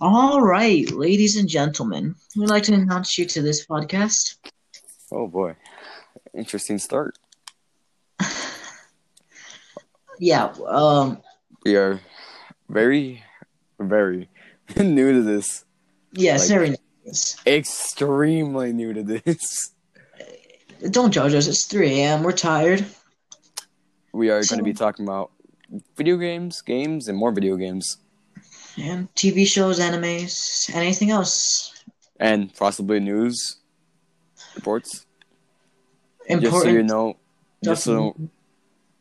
All right, ladies and gentlemen, we'd like to announce you to this podcast. Oh boy, interesting start. Yeah, um, We are very, very new to this. yes, Like- very nice. Extremely new to this. Don't judge us. It's 3 a.m. We're tired. We are So- going to be talking about video games, games, and more video games, And TV shows, animes, anything else and possibly news reports. important. Just so you know, just so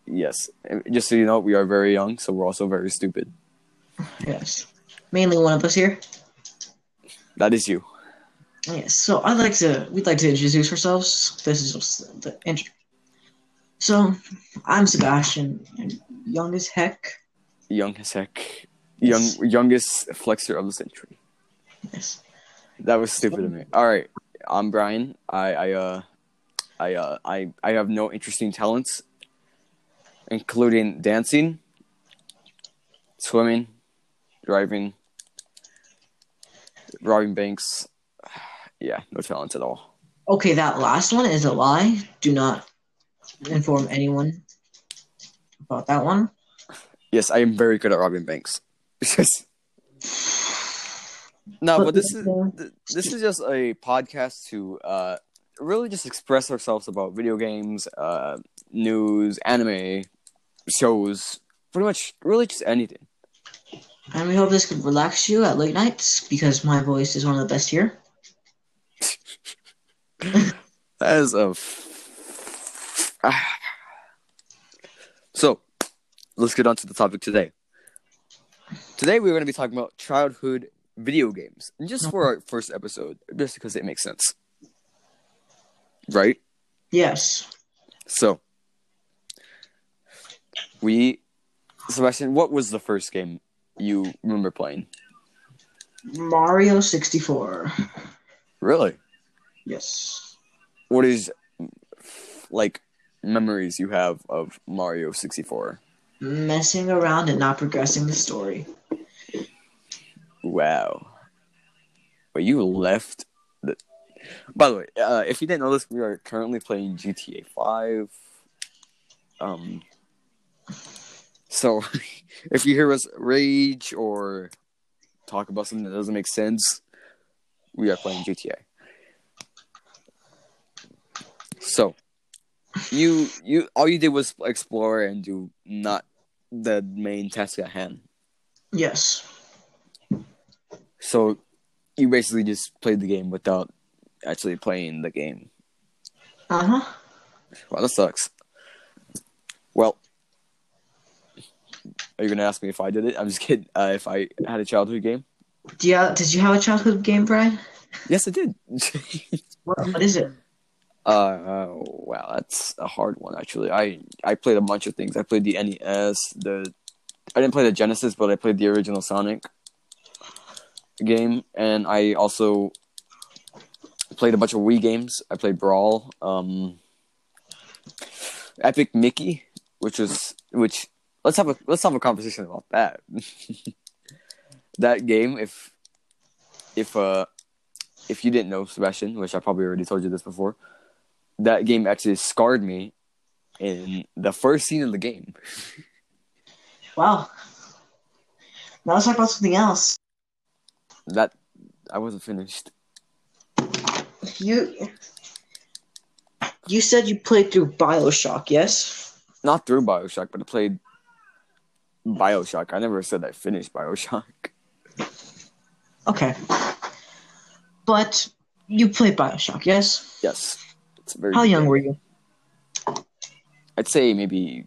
yes, just so you know, we are very young, so we're also very stupid. Yes, mainly one of us here. That is you. Yes, so I'd like to. We'd like to introduce ourselves. This is just the intro. So, I'm Sebastian, and young as heck. Young as heck. Young, youngest flexor of the century. Yes. That was stupid of me. All right, I'm Brian. I I uh I uh I I have no interesting talents, including dancing, swimming, driving, robbing banks. Yeah, no talents at all. Okay, that last one is a lie. Do not inform anyone about that one. Yes, I am very good at robbing banks. No, but this is this is just a podcast to uh really just express ourselves about video games, uh news, anime, shows, pretty much really just anything. And we hope this could relax you at late nights because my voice is one of the best here. That is a f-. So, let's get on to the topic today. Today we're going to be talking about childhood video games. And just for our first episode, just because it makes sense. Right? Yes. So, we, Sebastian, what was the first game you remember playing? Mario 64. Really? Yes. What is, like, memories you have of Mario 64? Messing around and not progressing the story. Wow. But you left the. By the way, uh, if you didn't this, we are currently playing GTA 5. Um. So, if you hear us rage or talk about something that doesn't make sense, we are playing GTA. So, you you all you did was explore and do not the main task at hand. Yes. So you basically just played the game without actually playing the game. Uh huh. Well, that sucks. Well, are you gonna ask me if I did it? I'm just kidding. Uh, if I had a childhood game? Do you, did you have a childhood game, Brian? Yes, I did. What, what is it? uh, oh, wow, that's a hard one. Actually, I I played a bunch of things. I played the NES. The I didn't play the Genesis, but I played the original Sonic game, and I also played a bunch of Wii games. I played Brawl, um, Epic Mickey, which was which. Let's have a let's have a conversation about that. that game, if if uh if you didn't know Sebastian, which I probably already told you this before, that game actually scarred me in the first scene of the game. Wow. Now let's talk about something else. That I wasn't finished. You you said you played through Bioshock, yes? Not through Bioshock, but I played Bioshock. I never said I finished Bioshock. Okay. But you played Bioshock, yes? Yes, it's very. How young game. were you? I'd say maybe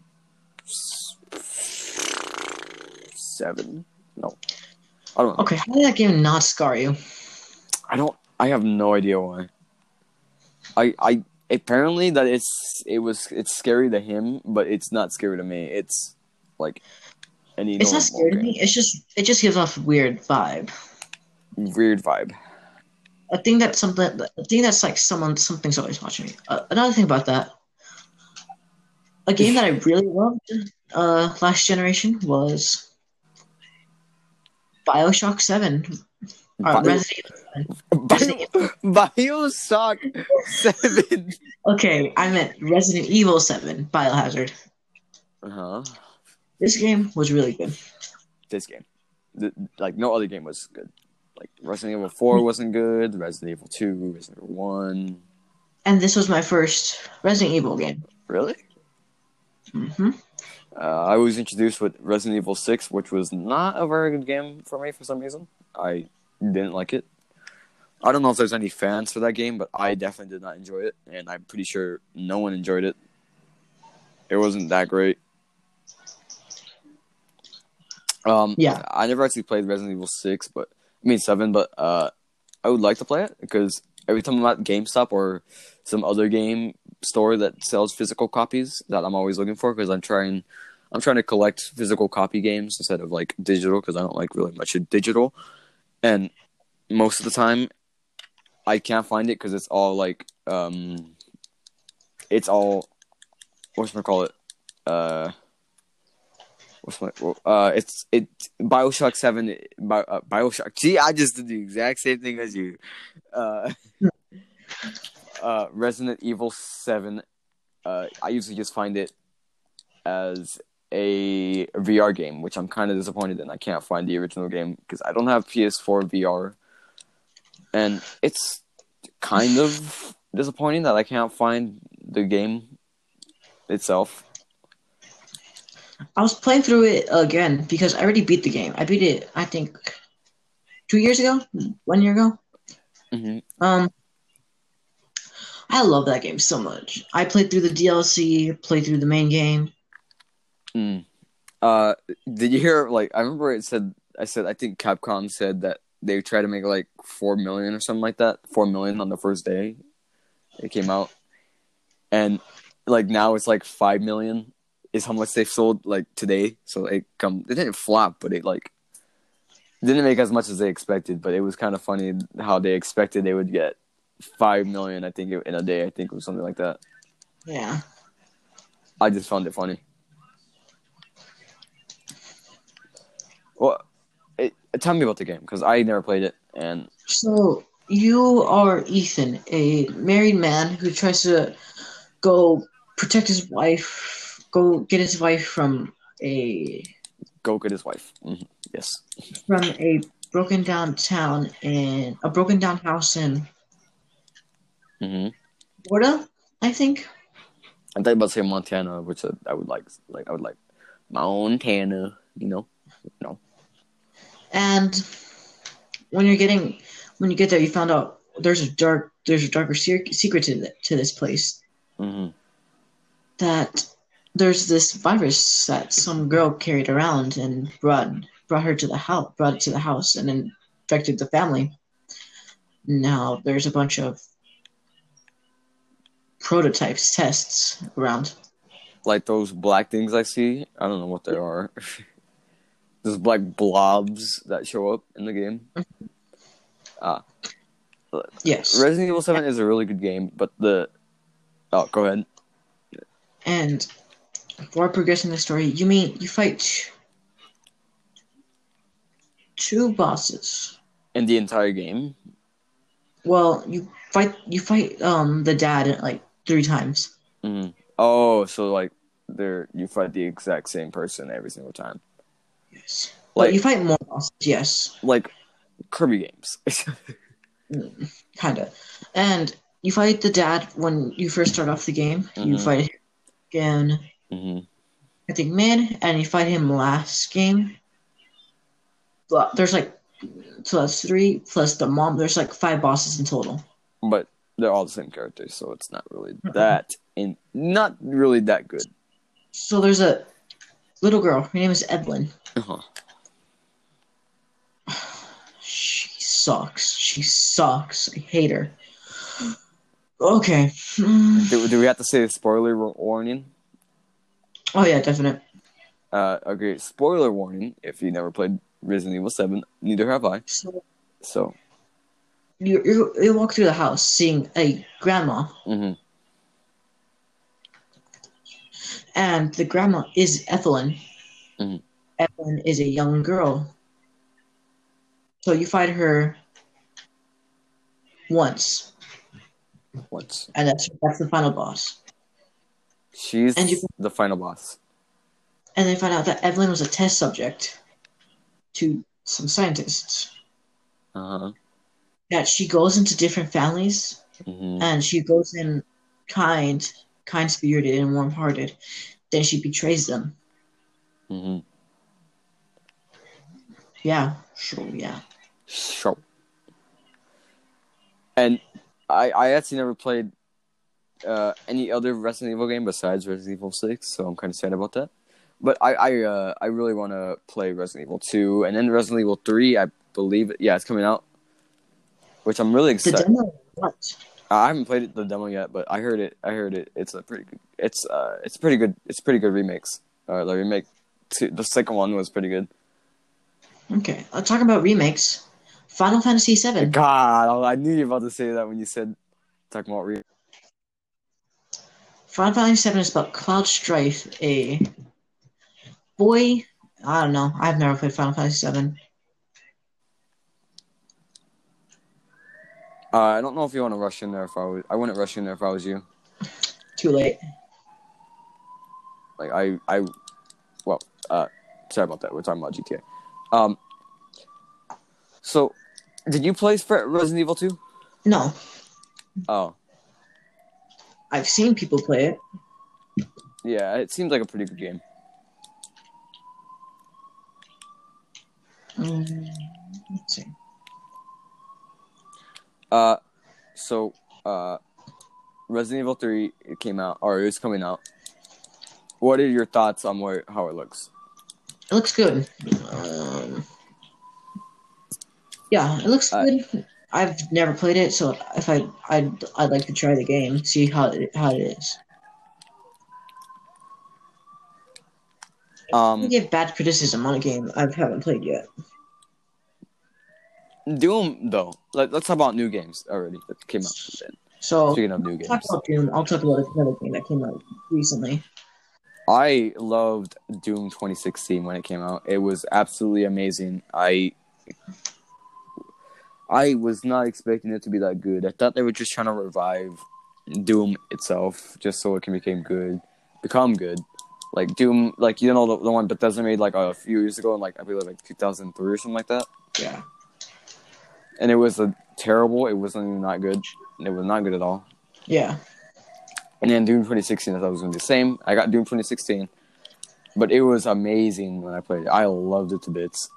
seven. No, I don't know. Okay, how did that game not scar you? I don't. I have no idea why. I I apparently that it's it was it's scary to him, but it's not scary to me. It's like any It's not scary to me. It's just it just gives off a weird vibe. Weird vibe. I think that's something. I think that's like someone. Something's always watching me. Uh, another thing about that, a game that I really loved uh, last generation was Bioshock Seven. Bio- Resident Evil 7. Bio- Bioshock Seven. Okay, I meant Resident Evil Seven. Biohazard. Uh huh. This game was really good. This game, Th- like no other game was good. Like Resident Evil Four wasn't good. Resident Evil Two, Resident Evil One. And this was my first Resident Evil game. Really? hmm Uh, I was introduced with Resident Evil 6, which was not a very good game for me for some reason. I didn't like it. I don't know if there's any fans for that game, but I definitely did not enjoy it, and I'm pretty sure no one enjoyed it. It wasn't that great. Um, Yeah. I never actually played Resident Evil 6, but I mean 7, but uh, I would like to play it because every time I'm at GameStop or some other game store that sells physical copies that I'm always looking for because I'm trying I'm trying to collect physical copy games instead of like digital because I don't like really much of digital. And most of the time I can't find it because it's all like um it's all what's gonna call it? Uh what's my uh it's it Bioshock seven Bio, uh, Bioshock gee I just did the exact same thing as you. Uh uh, Resident Evil Seven. Uh, I usually just find it as a VR game, which I'm kind of disappointed in. I can't find the original game because I don't have PS4 VR, and it's kind of disappointing that I can't find the game itself. I was playing through it again because I already beat the game. I beat it, I think, two years ago, one year ago. hmm Um, I love that game so much. I played through the DLC, played through the main game. Mm. Uh, did you hear? Like, I remember it said. I said I think Capcom said that they tried to make like four million or something like that. Four million on the first day it came out, and like now it's like five million is how much they sold like today. So it come. It didn't flop, but it like didn't make as much as they expected. But it was kind of funny how they expected they would get five million. I think in a day. I think it was something like that. Yeah. I just found it funny. Well, it, tell me about the game because I never played it, and So you are Ethan, a married man who tries to go protect his wife, go get his wife from a go get his wife. hmm Yes. from a broken down town in a broken down house in hmm Florida, I think. I thought about saying Montana, which I would like, like I would like Montana. You know, no. And when you're getting when you get there, you found out there's a dark there's a darker se- secret to to this place hmm that there's this virus that some girl carried around and brought brought her to the house brought it to the house and infected the family. Now there's a bunch of prototypes tests around. Like those black things I see. I don't know what they are. Those black blobs that show up in the game. Ah, Yes. Resident Evil Seven is a really good game, but the oh, go ahead. And for progressing the story, you mean you fight two bosses. In the entire game, Well, you fight you fight um the dad like three times. hmm Oh, so like they're you fight the exact same person every single time, Yes. Like- but you fight more bosses, yes. like Kirby games. Kinda. And you fight the dad when you first start off the game. You Mhm. fight him again, hmm I think mid, and you fight him last game. But there's like so that's three plus the mom. There's like five bosses in total. But they're all the same characters, so it's not really that in not really that good. So there's a little girl. Her name is Evelyn. Uh-huh. She sucks. She sucks. I hate her. Okay. Do, do we have to say a spoiler warning? Oh yeah, definite. Uh, okay, spoiler warning. If you never played Resident Evil Seven, neither have I. So So, you you, you walk through the house, seeing a grandma, hmm and the grandma is Evelyn. Mhm. Evelyn is a young girl So you fight her once, Once. and that's that's the final boss. She's And you- the final boss. And they find out that Evelyn was a test subject to some scientists. Uh huh. That she goes into different families hmm and she goes in kind, kind spirited and warm hearted. Then she betrays them. hmm Yeah, sure, yeah. Sure. And I I actually never played uh, any other Resident Evil game besides Resident Evil Six, so I'm kind of sad about that. But I I uh, I really want to play Resident Evil Two, and then Resident Evil Three. I believe it. Yeah, it's coming out, which I'm really The excited. demo, what? I haven't played the demo yet, but I heard it. I heard it. It's a pretty good. It's uh, it's pretty good. It's pretty good remakes. Uh, the remake, two, the second one was pretty good. Okay, uh, talk about remakes. Final Fantasy VII. God, I knew you were about to say that when you said talking about re. Final Fantasy VII is about Cloud Strife, a boy. I don't know. I've never played Final Fantasy VII. Uh, I don't know if you want to rush in there. If I was, I wouldn't rush in there if I was you. Too late. Like I, I, well, uh, sorry about that. We're talking about GTA. Um, so, did you play for Resident Evil Two? No, Oh, I've seen people play it. yeah. It seems like a pretty good game. Mm, let's see. Uh, so, uh, Resident Evil Three came out, or it's coming out. What are your thoughts on where how it looks? It looks good. Um, yeah, it looks Uh, good. I've never played it, so if I I'd I'd like to try the game, see how it, how it is. I Um, give bad criticism on a game I haven't played yet. Doom though. Let, let's talk about new games already that came out. Then. So Speaking of new games, talk about Doom. I'll talk about another game that came out recently. I loved Doom 2016 when it came out. It was absolutely amazing. I I was not expecting it to be that good. I thought they were just trying to revive Doom itself, just so it can become good, become good. Like Doom, like you know the, the one Bethesda made like a few years ago, in like I believe like 2003 or something like that. Yeah. And it was a terrible. It wasn't even that good. It was not good at all. Yeah. And then Doom 2016, I thought it was going to be the same. I got Doom 2016, but it was amazing when I played it. I loved it to bits.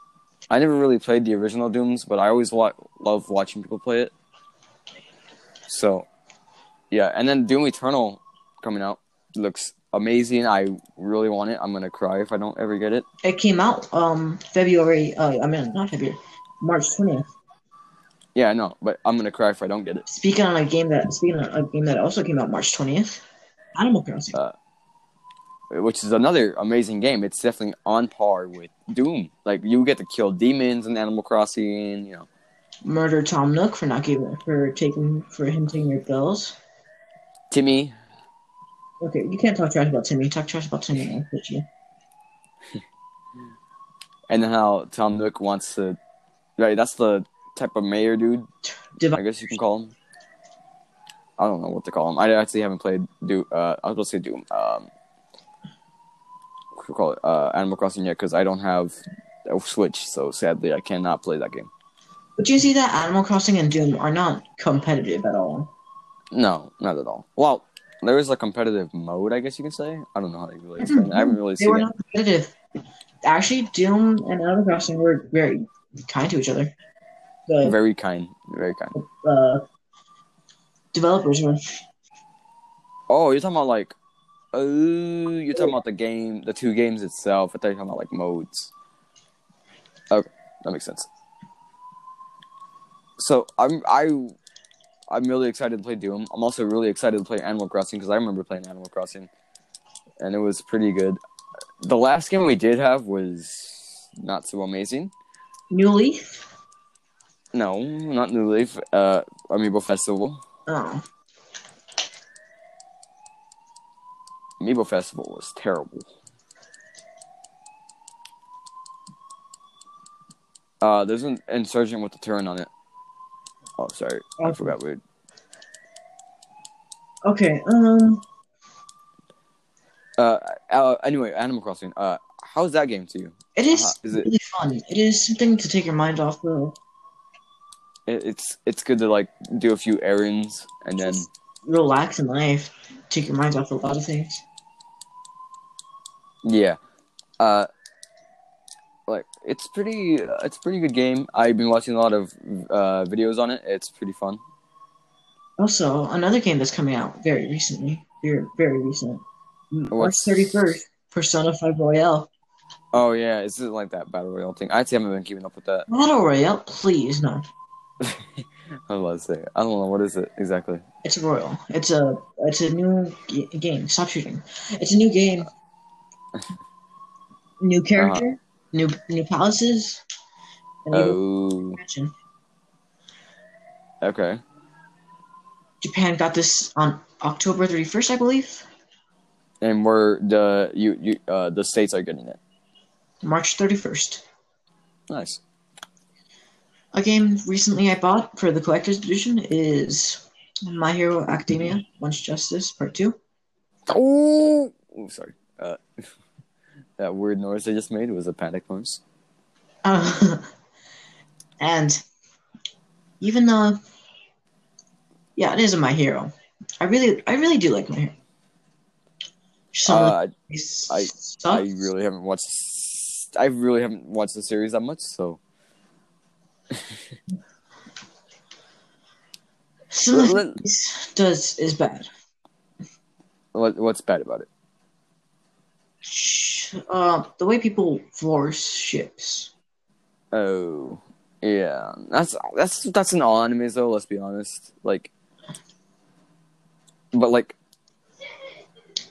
I never really played the original Dooms, but I always wa- love watching people play it. So, yeah. And then Doom Eternal coming out looks amazing. I really want it. I'm going to cry if I don't ever get it. It came out um February. Uh, I mean not February, March twentieth. Yeah, I know, but I'm going to cry if I don't get it. Speaking on a game that speaking on a game that also came out March twentieth, Animal Crossing. Uh, Which is another amazing game. It's definitely on par with Doom. Like, you get to kill demons in Animal Crossing, you know. Murder Tom Nook for not giving for taking for him taking your bills. Timmy, Okay, you can't talk trash about Timmy. Talk trash about Timmy. I'll quit you. and then how Tom Nook wants to. Right, that's the type of mayor dude. Divi- I guess you can call him. I don't know what to call him. I actually haven't played Doom. Uh, I was supposed to say Doom. Um, what do you call it uh, Animal Crossing yet because I don't have a Switch. So sadly, I cannot play that game. But you see that Animal Crossing and Doom are not competitive at all. No, not at all. Well, there is a competitive mode, I guess you can say. I don't know how to really explain it. I haven't really They seen were it. not competitive. Actually, Doom and Animal Crossing were very kind to each other. The Very kind, very kind. uh, developers were. Oh, you're talking about like, oh, you're talking about the game, the two games itself. I thought you were talking about like modes. Okay, that makes sense. So I'm I, I'm really excited to play Doom. I'm also really excited to play Animal Crossing because I remember playing Animal Crossing, and it was pretty good. The last game we did have was not so amazing. New Leaf? No, not New Leaf. Uh, Amiibo Festival. Oh. Amiibo Festival was terrible. Uh, there's an insurgent with a turn on it. Oh, sorry, I forgot. Weird. Okay. Um. Uh, uh, anyway, Animal Crossing. Uh, how's that game to you? It is Uh, is it- really fun. It is something to take your mind off of. It? It's it's good to like do a few errands and then Relax in life. Take your mind off a lot of things. yeah, uh, like it's pretty it's a pretty good game. I've been watching a lot of uh videos on it. It's pretty fun. Also, another game that's coming out very recently. Very, very recent. March thirty first. Persona Five Royal. Oh yeah, it's like that battle royale thing. I actually haven't been keeping up with that. Battle Royale, please no. I was say. I don't know what is it exactly. It's royal. It's a it's a new g- game. Stop shooting. It's a new game. New character, new new palaces. new Oh, expansion. okay. Japan got this on October thirty first, I believe. And where the you you uh the states are getting it. March thirty first. Nice. A game recently I bought for the collector's edition is My Hero Academia: One's Justice Part Two. Oh, oh sorry. Uh, that weird noise I just made was a panic noise. Uh, and even though, yeah, it is a My Hero. I really, I really do like My Hero. Uh, I- I really haven't watched. I really haven't watched the series that much, so some let- does is bad. what what's bad about it? Uh, the way people force ships. Oh, yeah. That's that's that's an all anime though. Let's be honest. Like, but like,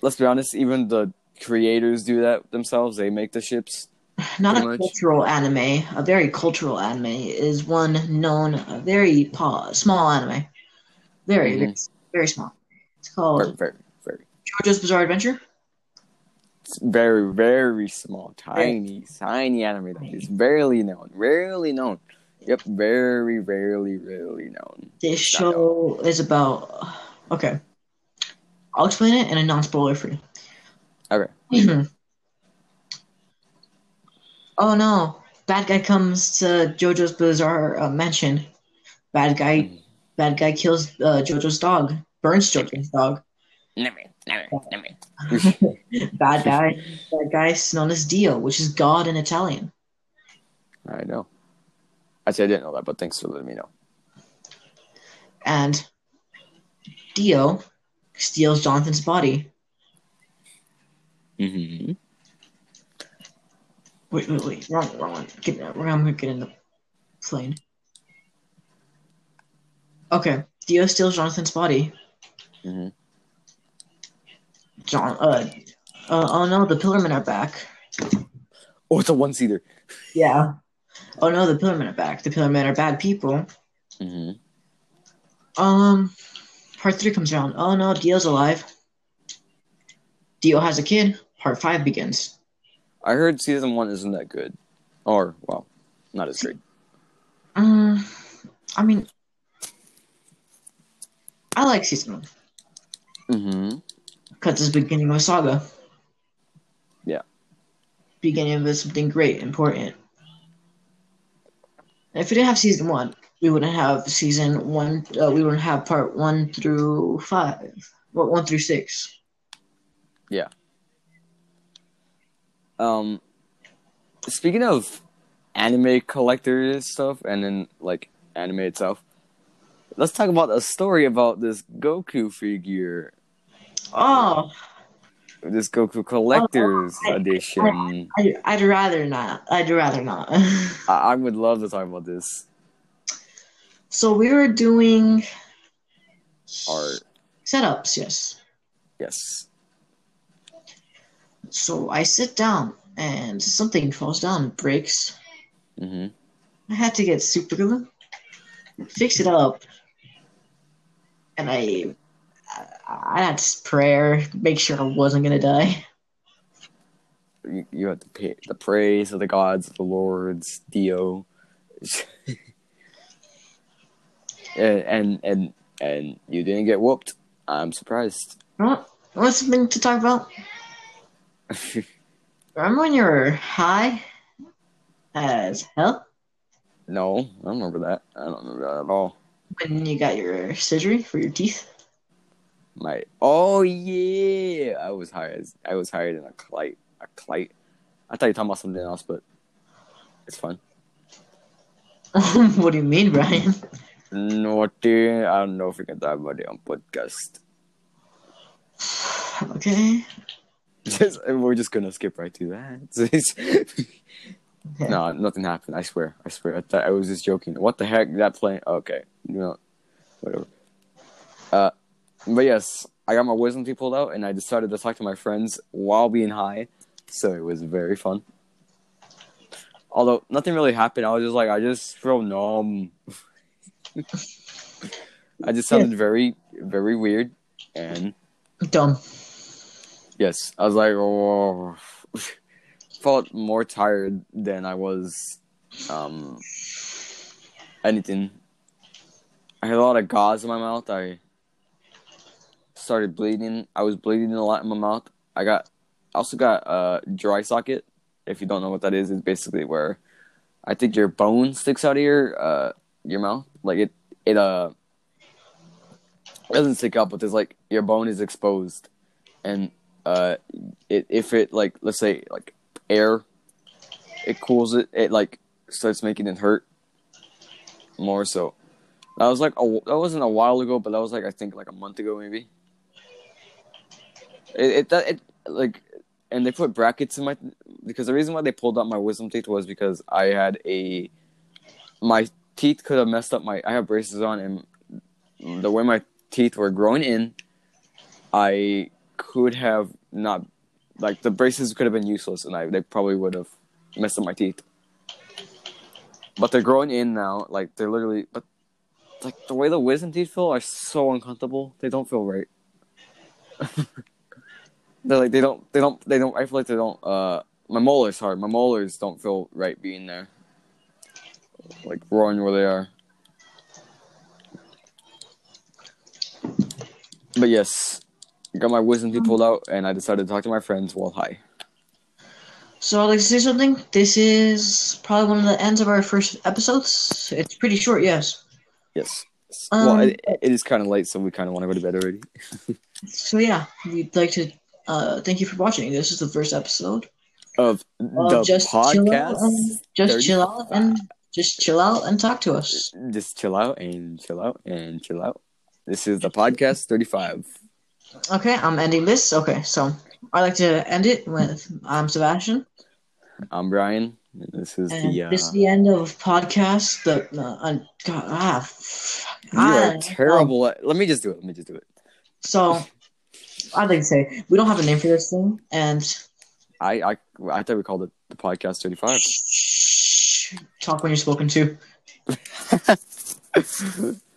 let's be honest. Even the creators do that themselves. They make the ships. Not a much. cultural anime. A very cultural anime is one known, a very pa- small anime. Very, Mhm. very, very small. It's called very, very, JoJo's Bizarre Adventure. it's very, very small, tiny, tiny anime that is rarely known. Rarely known. Yep, very, rarely, rarely known. This show is about. Okay, I'll explain it in a non-spoiler free. Okay. oh no! Bad guy comes to JoJo's Bizarre uh, Mansion. Bad guy, bad guy kills uh, JoJo's dog. Burns JoJo's dog. Never, never, never. bad guy, bad guy is known as Dio, which is God in Italian. I know. Actually, I didn't know that, but thanks for letting me know. And Dio steals Jonathan's body. Mm-hmm. Wait, wait, wait. Wrong, wrong one. Get, I'm gonna get in the plane. Okay. Dio steals Jonathan's body. Mhm. John, uh, uh, oh no, the Pillarmen are back. Oh, it's a one seater. Yeah. Oh no, the Pillarmen are back. The Pillarmen are bad people. Mm-hmm. Um, part three comes around. Oh no, Dio's alive. Dio has a kid. Part five begins. I heard season one isn't that good, or well, not as great. Um, I mean, I like season one Mm-hmm. because it's the beginning of a saga. Yeah. Beginning of something great, important. If we didn't have season one, we wouldn't have season one. Uh, we wouldn't have part one through five, or one through six. Um, speaking of anime collectors stuff, and then like anime itself, let's talk about a story about this Goku figure, Oh, this Goku collector's I- edition. I, I'd rather not. I'd rather not. I, I would love to talk about this so we were doing art. setups, yes. Yes. So I sit down and something falls down and breaks. Mm-hmm. I had to get super glue, fix it up, and I, I, had prayer, make sure I wasn't gonna die. You, you have to pay the praise of the gods, the lords, Dio, and, and and and you didn't get whooped. I'm surprised. What? What's something to talk about? Remember when you were high as hell? no, I don't remember that. I don't remember that at all. When you got your surgery for your teeth? My oh yeah, I was higher. As, I was higher than a kite. A kite. I thought you were talking about something else, but it's fun. what do you mean, Brian? Naughty. I don't know if we can talk about it on podcast. Okay. Just, we're just gonna skip right to that. No, nothing happened. I swear. I swear. I thought I was just joking. What the heck? That plane? Okay. You know, whatever. Uh, but yes, I got my wisdom teeth pulled out, and I decided to talk to my friends while being high. So it was very fun. Although nothing really happened, I was just like, I just feel numb. I just sounded very, very weird, and Dumb. Yes, I was like, oh, felt more tired than I was, um, anything. I had a lot of gauze in my mouth. I started bleeding. I was bleeding a lot in my mouth. I got, also got a dry socket. If you don't know what that is, it's basically where I think your bone sticks out of your uh your mouth. Like it it uh doesn't stick out, but there's like your bone is exposed, and uh it if it like let's say like air, it cools it. It like starts making it hurt more. So that was like a, that wasn't a while ago, but that was like I think like a month ago maybe. It it that it like and they put brackets in my because the reason why they pulled out my wisdom teeth was because I had a my teeth could have messed up my I have braces on and the way my teeth were growing in, I could have not like the braces could have been useless and I they probably would have messed up my teeth. But they're growing in now, like they're literally but like the way the wisdom teeth feel are so uncomfortable. They don't feel right. they're like they don't they don't they don't I feel like they don't uh my molars sorry, my molars don't feel right being there. Like growing where they are. But yes, got my wisdom teeth pulled out, and I decided to talk to my friends while high. So I'd like to say something. This is probably one of the ends of our first episodes. It's pretty short, yes. Yes. Um, well, it, it is kind of late, so we kind of want to go to bed already. So yeah, we'd like to uh, thank you for watching. This is the first episode Of the just podcast. and just chill out and just chill out and talk to us. Just chill out and chill out and chill out. This is the podcast 35. Okay, I'm ending this. Okay, so I'd like to end it with I'm Sebastian, I'm Brian. This is and the. Uh, this is the end of podcast. The uh, uh, God, ah, f- you I- are terrible. at, let me just do it. Let me just do it. So I'd like to say we don't have a name for this thing, and I I I thought we called it the podcast 35. shh, talk when you're spoken to.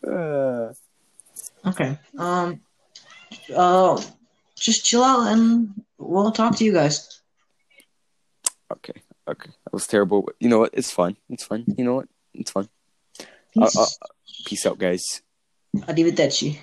Uh, Okay. Um. Uh. Just chill out, and we'll talk to you guys. okay. Okay. That was terrible. You know what? It's fun. It's fun. You know what? It's fun. Uh, Peace. uh, peace out, guys. Arrivederci.